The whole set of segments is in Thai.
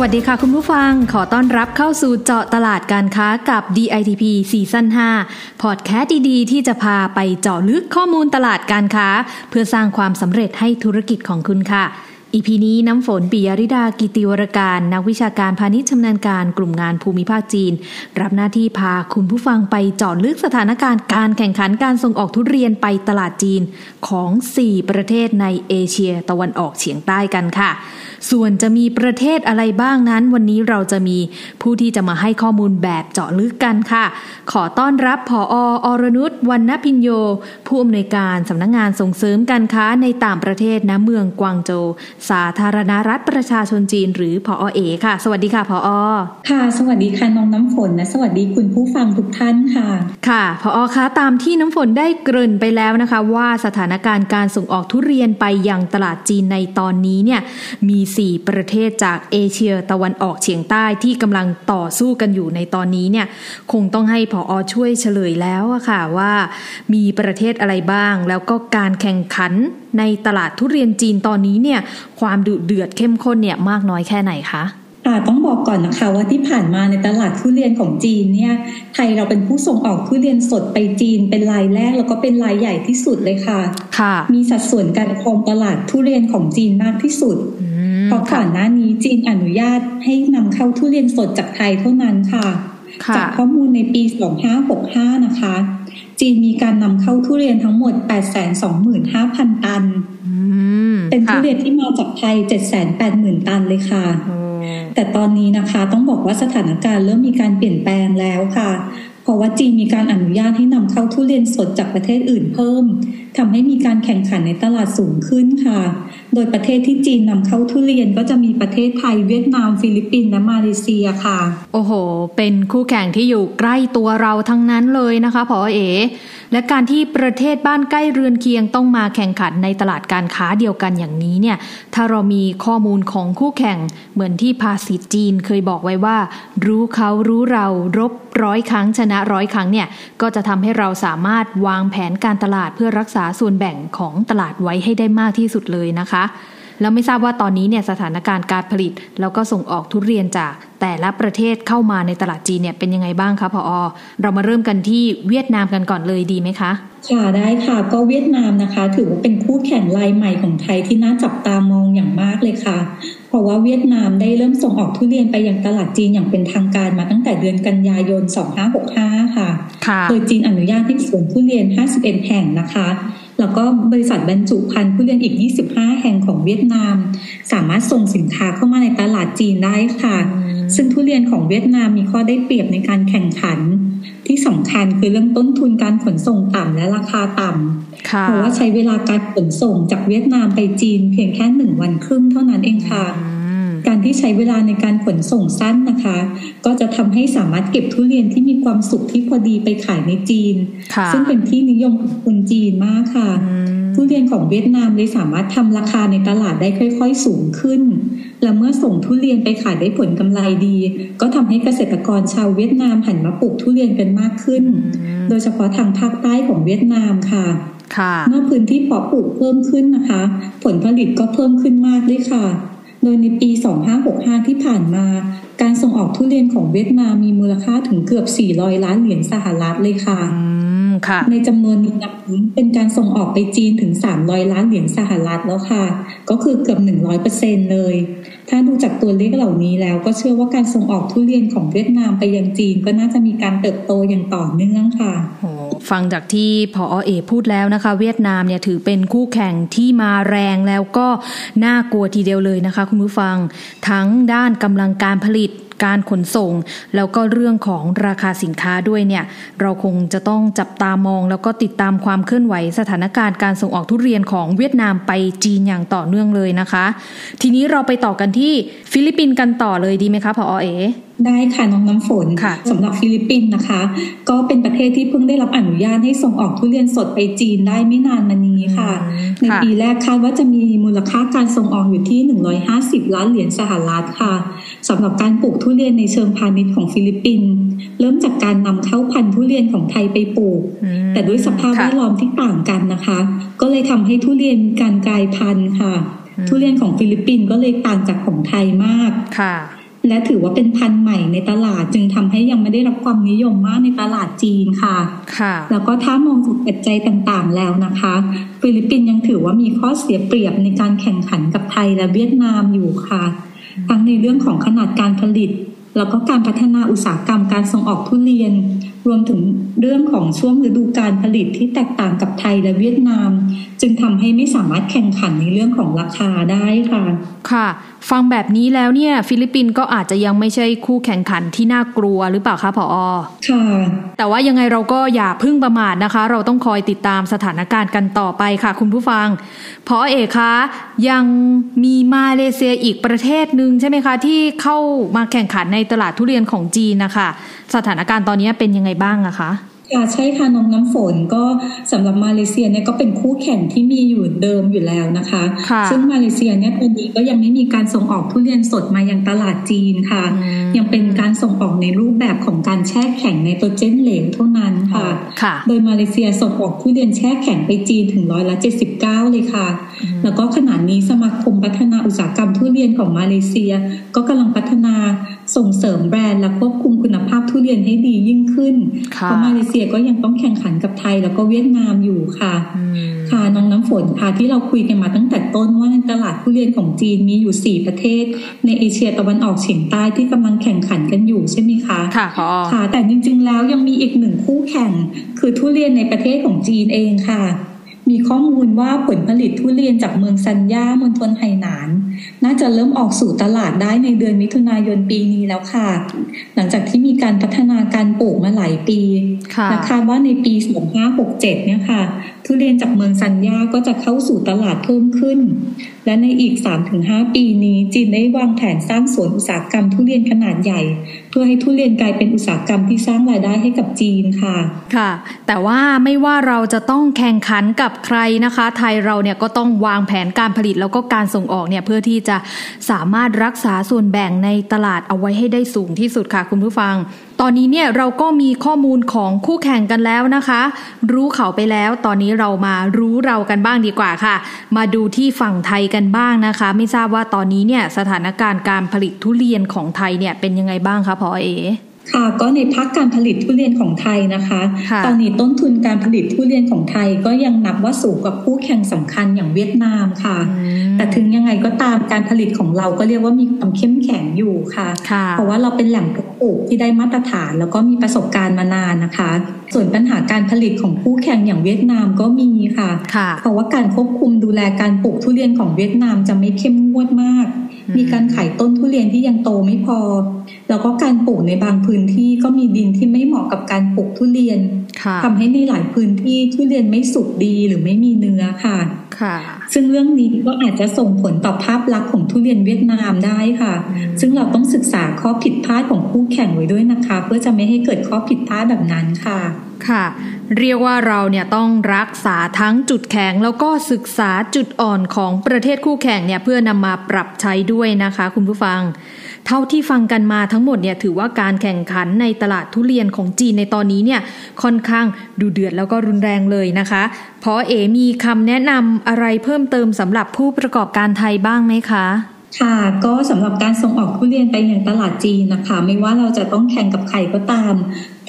วัสดีค่ะคุณผู้ฟัง ขอต้อนรับเข้าสู่เจาะตลาดการค้ากับ DITP ซีซั่น5พอดแคสต์ดีๆ ที่จะพาไปเจาะลึกข้อมูลตลาดการค้า เพื่อสร้างความสำเร็จให้ธุรกิจของคุณค่ะอีพีนี้น้ำฝนปิยริดากิติวรการ นักวิชาการพาณิชย์ชำนาญการกลุ่มงานภูมิภาคจีน รับหน้าที่พาคุณผู้ฟังไปเจาะลึกสถานการณ์การแข่งขันการส่งออกทุเรียนไปตลาดจีนของ 4 ประเทศในเอเชียตะวันออกเฉียงใต้กันค่ะส่วนจะมีประเทศอะไรบ้างนั้น วันนี้เราจะมีผู้ที่จะมาให้ข้อมูลแบบเจาะลึกกันค่ะ ขอต้อนรับผออรนุชวรรณพิญโย ผู้อำนวยการสำนักงงานส่งเสริมการค้าในต่างประเทศณเมืองกวางโจวสาธารณรัฐประชาชนจีน หรือผอเอค่ะ สวัสดีค่ะผอค่ะ สวัสดีค่ะน้องน้ำฝนและสวัสดีคุณผู้ฟังทุกท่านค่ะ ค่ะผอคะตามที่น้ำฝนได้เกริ่นไปแล้วนะคะ ว่าสถานการณ์การส่งออกทุเรียนไปยังตลาดจีนในตอนนี้เนี่ยมี4 ประเทศจากเอเชียตะวันออกเฉียงใต้ที่กำลังต่อสู้กันอยู่ในตอนนี้เนี่ยคงต้องให้ผออช่วยเฉลยแล้วอะค่ะว่า มีประเทศอะไรบ้าง แล้วก็การแข่งขันในตลาดทุเรียนจีนตอนนี้เนี่ยความดุเดือดเข้มข้นเนี่ยมากน้อยแค่ไหนคะค่ะต้องบอกก่อนนะคะว่าที่ผ่านมาในตลาดทุเรียนของจีนเนี่ยไทยเราเป็นผู้ส่งออกทุเรียนสดไปจีน เป็นรายแรกแล้วก็เป็นรายใหญ่ที่สุดเลยค่ะ ค่ะ มีสัดส่วนการครองตลาดทุเรียนของจีนมากที่สุด เพราะก่อนหน้านี้จีนอนุญาตให้นำเข้าทุเรียนสดจากไทยเท่านั้นค่ะค่ะ จากข้อมูลในปี 2565 นะคะ จีนมีการนำเข้าทุเรียนทั้งหมด 825,000 ตันอืมเป็นทุค่ะเรียนที่มาจากไทย 780,000 ตันเลยค่ะโอ้แต่ตอนนี้นะคะต้องบอกว่าสถานการณ์เริ่มมีการเปลี่ยนแปลงแล้วค่ะ เพราะว่าจีนมีการอนุญาตให้นำเข้าทุเรียนสดจากประเทศอื่นเพิ่ม ทำให้มีการแข่งขันในตลาดสูงขึ้นค่ะ โดยประเทศที่จีนนำเข้าทุเรียนก็จะมีประเทศไทยเวียดนาม ฟิลิปปินส์และมาเลเซียค่ะ โอ้โห เป็นคู่แข่งที่อยู่ใกล้ตัวเราทั้งนั้นเลยนะคะพอเอ และการที่ประเทศบ้านใกล้เรือนเคียงต้องมาแข่งขันในตลาดการค้าเดียวกันอย่างนี้เนี่ย ถ้าเรามีข้อมูลของคู่แข่งเหมือนที่ภาษิตจีนเคยบอกไว้ว่า รู้เขารู้เรารบร้อยครั้งชนะร้อยครั้งเนี่ยก็จะทำให้เราสามารถวางแผนการตลาดเพื่อรักษาส่วนแบ่งของตลาดไว้ให้ได้มากที่สุดเลยนะคะ แล้วไม่ทราบว่าตอนนี้เนี่ยสถานการณ์การผลิต แล้วก็ส่งออกทุเรียนจากแต่ละประเทศเข้ามาในตลาดจีนเนี่ยเป็นยังไงบ้างคะพออเรามาเริ่มกันที่เวียดนามกันก่อนเลยดีไหมคะ ค่ะได้ค่ะก็เวียดนามนะคะ ถือว่าเป็นคู่แข่งรายใหม่ของไทยที่น่าจับตามองอย่างมากเลยค่ะ เพราะว่าเวียดนามได้เริ่มส่งออกทุเรียนไปยังตลาดจีนอย่างเป็นทางการมาตั้งแต่เดือนกันยายน 2565 ค่ะค่ะโดยจีนอนุญาตให้สวนทุเรียน 51 แห่งนะคะ แล้วก็บริษัทบรรจุภัณฑ์ทุเรียนอีก 25 แห่งของเวียดนาม สามารถส่งสินค้าเข้ามาในตลาดจีนได้ค่ะ ซึ่งทุเรียนของเวียดนามมีข้อได้เปรียบในการแข่งขัน ที่สำคัญคือเรื่องต้นทุนการขนส่งต่ำและราคาต่ำค่ะเพราะว่าใช้เวลาการขนส่งจากเวียดนามไปจีนเพียงแค่หนึ่งวันครึ่งเท่านั้นเองค่ะอืมการ ที่ใช้เวลาในการขนส่งสั้นนะคะ ก็จะทำให้สามารถเก็บทุเรียนที่มีความสุกที่พอดีไปขายในจีนค่ะซึ่งเป็นที่นิยมของคนจีนมากค่ะอืมทุเรียนของเวียดนามเลยสามารถทำราคาในตลาดได้ค่อย ๆ สูงขึ้น และเมื่อส่งทุเรียนไปขายได้ผลกำไรดี ก็ทำให้เกษตรกรชาวเวียดนามหันมาปลูกทุเรียนกันมากขึ้น โดยเฉพาะทางภาคใต้ของเวียดนามค่ะค่ะเมื่อพื้นที่เพาะปลูกเพิ่มขึ้นนะคะ ผลผลิตก็เพิ่มขึ้นมากด้วยค่ะ โดยในปี 2565 ที่ผ่านมา การส่งออกทุเรียนของเวียดนามมีมูลค่าถึงเกือบ 400 ล้านเหรียญสหรัฐเลยค่ะอืมค่ะ ในจำนวนนี้นับเป็นการส่งออกไปจีนถึง 300 ล้านเหรียญสหรัฐแล้วค่ะ ก็คือเกือบ 100%เลย ถ้าดูจากตัวเลขเหล่านี้แล้วก็เชื่อว่าการส่งออกทุเรียนของเวียดนามไปยังจีน ก็น่าจะมีการเติบโตอย่างต่อเนื่องค่ะโอ้ฟังจากที่พอเอพูดแล้วนะคะ เวียดนามเนี่ยถือเป็นคู่แข่งที่มาแรงแล้วก็น่ากลัวทีเดียวเลยนะคะ คุณผู้ฟัง ทั้งด้านกำลังการผลิต การขนส่ง แล้วก็เรื่องของราคาสินค้าด้วยเนี่ย เราคงจะต้องจับตามอง แล้วก็ติดตามความเคลื่อนไหวสถานการณ์การส่งออกทุเรียนของเวียดนามไปจีนอย่างต่อเนื่องเลยนะคะ ทีนี้เราไปต่อกันที่ฟิลิปปินส์กันต่อเลยดีไหมคะพอเอได้ค่ะน้องน้ำฝนค่ะสำหรับฟิลิปปินส์นะคะ ก็เป็นประเทศที่เพิ่งได้รับอนุญาตให้ส่งออกทุเรียนสดไปจีนได้ไม่นานมานี้ค่ะ ในปีแรกคาดว่าจะมีมูลค่าการส่งออกอยู่ที่ 150 ล้านเหรียญสหรัฐค่ะ สำหรับการปลูกทุเรียนในเชิงพาณิชย์ของฟิลิปปินส์เริ่มจากการนำเข้าพันธุ์ทุเรียนของไทยไปปลูก แต่ด้วยสภาพแวดล้อมที่ต่างกันนะคะ ก็เลยทำให้ทุเรียนการกลายพันธุ์ค่ะ ทุเรียนของฟิลิปปินส์ก็เลยต่างจากของไทยมากค่ะและถือว่าเป็นพันธุ์ใหม่ในตลาดจึงทำให้ยังไม่ได้รับความนิยมมากในตลาดจีนค่ะ ค่ะ แล้วก็ถ้ามองจากปัจจัยต่างๆแล้วนะคะ ฟิลิปปินส์ยังถือว่ามีข้อเสียเปรียบในการแข่งขันกับไทยและเวียดนามอยู่ค่ะ ทั้งในเรื่องของขนาดการผลิต แล้วก็การพัฒนาอุตสาหกรรมการส่งออกทุเรียน รวมถึงเรื่องของช่วงฤดูการผลิตที่แตกต่างกับไทยและเวียดนาม จึงทำให้ไม่สามารถแข่งขันในเรื่องของราคาได้ค่ะ ค่ะ ฟังแบบนี้แล้วเนี่ย ฟิลิปปินส์ก็อาจจะยังไม่ใช่คู่แข่งขันที่น่ากลัวหรือเปล่าคะผอค่ะ แต่ว่ายังไงเราก็อย่าพึ่งประมาทนะคะ เราต้องคอยติดตามสถานการณ์กันต่อไปค่ะ คุณผู้ฟังพอเอกคะยังมีมาเลเซียอีกประเทศหนึ่งใช่ไหมคะ ที่เข้ามาแข่งขันในตลาดทุเรียนของจีนนะคะสถานการณ์ตอนนี้เป็นยังไงบ้างอะคะค่ะใช่ค่ะน้องน้ำฝนก็สำหรับมาเลเซียเนี่ยก็เป็นคู่แข่งที่มีอยู่เดิมอยู่แล้วนะคะคะซึ่งมาเลเซียเนี่ยตอนนี้ก็ยังไม่มีการส่งออกทุเรียนสดมายังตลาดจีนค่ะ ยังเป็นการส่งออกในรูปแบบของการแช่แข็งในตัวเจนเหลวเท่านั้นค่ะค่ะโดยมาเลเซียส่งออกทุเรียนแช่แข็งไปจีนถึงร้อยละเจ็ดสิบเก้าเลยค่ะ แล้วก็ขณะนี้สมาคมพัฒนาอุตสาหกรรมทุเรียนของมาเลเซีย ก็กำลังพัฒนาส่งเสริมแบรนด์และควบคุมคุณภาพทุเรียนให้ดียิ่งขึ้นเพราะมาเลเซียก็ยังต้องแข่งขันกับไทยแล้วก็เวียดนามอยู่ค่ะ ค่ะน้องน้ำฝนค่ะที่เราคุยกันมาตั้งแต่ต้นว่าในตลาดทุเรียนของจีนมีอยู่สี่ประเทศ ในเอเชียตะวันออกเฉียงใต้ที่กำลังแข่งขันกันอยู่ใช่ไหมคะค่ะค่ะแต่จริง ๆ แล้วยังมีอีกหนึ่งคู่แข่ง คือทุเรียนในประเทศของจีนเองค่ะ มีข้อมูลว่าผลผลิตทุเรียนจากเมืองซันย่ามณฑลไหหนาน น่าจะเริ่มออกสู่ตลาดได้ในเดือนมิถุนายนปีนี้แล้วค่ะ หลังจากที่มีการพัฒนาการปลูกมาหลายปีและคาดว่าในปี 2567 เนี่ยค่ะ ทุเรียนจากเมืองซันย่าก็จะเข้าสู่ตลาดเพิ่มขึ้น และในอีก 3-5 ปีนี้จีนได้วางแผนสร้างสวนอุตสาหกรรมทุเรียนขนาดใหญ่เพื่อให้ทุเรียนกลายเป็นอุตสาหกรรมที่สร้างรายได้ให้กับจีนค่ะ ค่ะ แต่ว่าไม่ว่าเราจะต้องแข่งขันกับใครนะคะ ไทยเราเนี่ยก็ต้องวางแผนการผลิตแล้วก็การส่งออกเนี่ยเพื่อที่จะสามารถรักษาส่วนแบ่งในตลาดเอาไว้ให้ได้สูงที่สุดค่ะคุณผู้ฟังตอนนี้เนี่ยเราก็มีข้อมูลของคู่แข่งกันแล้วนะคะ รู้เขาไปแล้ว ตอนนี้เรามารู้เรากันบ้างดีกว่าค่ะ มาดูที่ฝั่งไทยกันบ้างนะคะ ไม่ทราบว่าตอนนี้เนี่ยสถานการณ์การผลิตทุเรียนของไทยเนี่ยเป็นยังไงบ้างคะพอเอค่ะก็ในภาคการผลิตทุเรียนของไทยนะคะตอนนี้ต้นทุนการผลิตทุเรียนของไทยก็ยังนับว่าสูงกว่าคู่แข่งสำคัญอย่างเวียดนามค่ะ แต่ถึงยังไงก็ตามการผลิตของเราก็เรียกว่ามีความเข้มแข็งอยู่ค่ะเพราะว่าเราเป็นแหล่งปลูกที่ได้มาตรฐานแล้วก็มีประสบการณ์มานานนะคะ ส่วนปัญหาการผลิตของคู่แข่งอย่างเวียดนามก็มีค่ะเพราะว่าการควบคุมดูแลการปลูกทุเรียนของเวียดนามจะไม่เข้มงวดมาก มีการขายต้นทุเรียนที่ยังโตไม่พอ แล้วก็การปลูกในบางพื้นที่ก็มีดินที่ไม่เหมาะกับการปลูกทุเรียน ทำให้ในหลายพื้นที่ทุเรียนไม่สุกดีหรือไม่มีเนื้อค่ะค่ะ ซึ่งเรื่องนี้ก็อาจจะส่งผลต่อภาพลักษณ์ของทุเรียนเวียดนามได้ค่ะ ซึ่งเราต้องศึกษาข้อผิดพลาดของคู่แข่งไว้ด้วยนะคะ เพื่อจะไม่ให้เกิดข้อผิดพลาดแบบนั้นค่ะค่ะ เรียกว่าเราเนี่ยต้องรักษาทั้งจุดแข็ง แล้วก็ศึกษาจุดอ่อนของประเทศคู่แข่งเนี่ยเพื่อนำมาปรับใช้ด้วยนะคะ คุณผู้ฟัง เท่าที่ฟังกันมาทั้งหมดเนี่ยถือว่าการแข่งขันในตลาดทุเรียนของจีนในตอนนี้เนี่ยค่อนข้างดูเดือดแล้วก็รุนแรงเลยนะคะ เพราะเอมีคำแนะนำอะไรเพิ่มเติมสำหรับผู้ประกอบการไทยบ้างไหมคะค่ะก็สำหรับการส่งออกทุเรียนไปยังตลาดจีนนะคะ ไม่ว่าเราจะต้องแข่งกับใครก็ตาม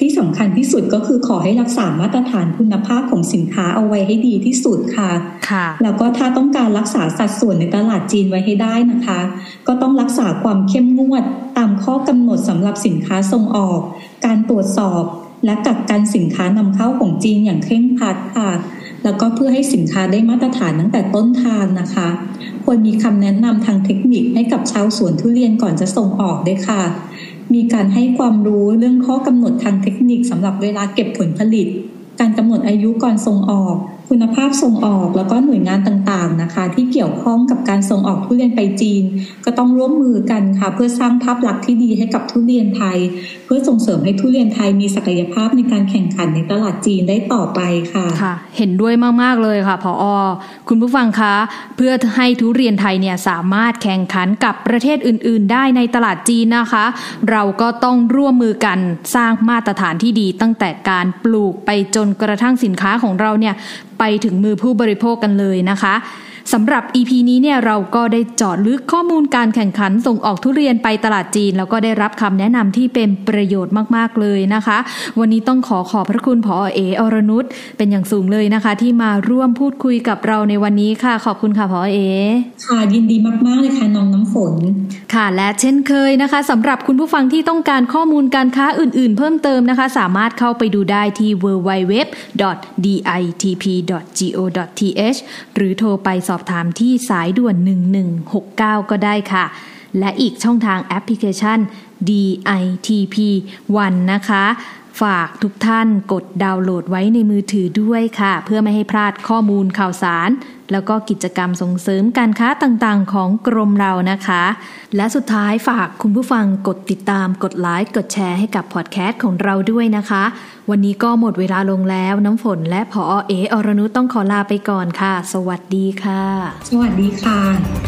ที่สำคัญที่สุดก็คือขอให้รักษามาตรฐานคุณภาพของสินค้าเอาไว้ให้ดีที่สุดค่ะค่ะ แล้วก็ถ้าต้องการรักษาสัดส่วนในตลาดจีนไว้ให้ได้นะคะ ก็ต้องรักษาความเข้มงวดตามข้อกำหนดสำหรับสินค้าส่งออก การตรวจสอบ และกักกันสินค้านำเข้าของจีนอย่างเคร่งครัดค่ะแล้วก็เพื่อให้สินค้าได้มาตรฐานตั้งแต่ต้นทางนะคะ ควรมีคำแนะนำทางเทคนิคให้กับชาวสวนทุเรียนก่อนจะส่งออกด้วยค่ะ มีการให้ความรู้เรื่องข้อกำหนดทางเทคนิคสำหรับเวลาเก็บผลผลิต การกำหนดอายุก่อนส่งออก คุณภาพส่งออก แล้วก็หน่วยงานต่าง ๆนะคะ ที่เกี่ยวข้องกับการส่งออกทุเรียนไปจีน ก็ต้องร่วมมือกันค่ะ เพื่อสร้างภาพลักษณ์ที่ดีให้กับทุเรียนไทย เพื่อส่งเสริมให้ทุเรียนไทยมีศักยภาพในการแข่งขันในตลาดจีนได้ต่อไปค่ะค่ะ เห็นด้วยมากๆเลยค่ะพออคุณผู้ฟังคะเพื่อให้ทุเรียนไทยเนี่ยสามารถแข่งขันกับประเทศอื่น ๆ ได้ในตลาดจีนนะคะ เราก็ต้องร่วมมือกันสร้างมาตรฐานที่ดี ตั้งแต่การปลูกไปจนกระทั่งสินค้าของเราเนี่ย ไปถึงมือผู้บริโภคกันเลยนะคะ สำหรับ EP นี้เนี่ยเราก็ได้จอดลึกข้อมูลการแข่งขันส่งออกทุเรียนไปตลาดจีน แล้วก็ได้รับคำแนะนำที่เป็นประโยชน์มากๆเลยนะคะ วันนี้ต้องขอขอบพระคุณผอเออรนุชเป็นอย่างสูงเลยนะคะ ที่มาร่วมพูดคุยกับเราในวันนี้ค่ะ ขอบคุณค่ะผอเอค่ะยินดีมากๆเลยค่ะน้องน้ำฝน ค่ะและเช่นเคยนะคะสำหรับคุณผู้ฟังที่ต้องการข้อมูลการค้าอื่น ๆ เพิ่มเติมนะคะ สามารถเข้าไปดูได้ที่ www.ditp.go.th หรือโทรไปสอบอบถามที่สายด่วน 1169 ก็ได้ค่ะ และอีกช่องทางแอปพลิเคชัน DITP ONE นะคะ ฝากทุกท่านกดดาวน์โหลดไว้ในมือถือด้วยค่ะ เพื่อไม่ให้พลาดข้อมูลข่าวสาร แล้วก็กิจกรรมส่งเสริมการค้าต่างๆ ของกรมเรานะคะ และสุดท้ายฝากคุณผู้ฟังกดติดตามกดไลค์กดแชร์ให้กับพอดแคสต์ของเราด้วยนะคะ วันนี้ก็หมดเวลาลงแล้วน้ำฝนและพอเออรนุต้องขอลาไปก่อนค่ะ สวัสดีค่ะ สวัสดีค่ะ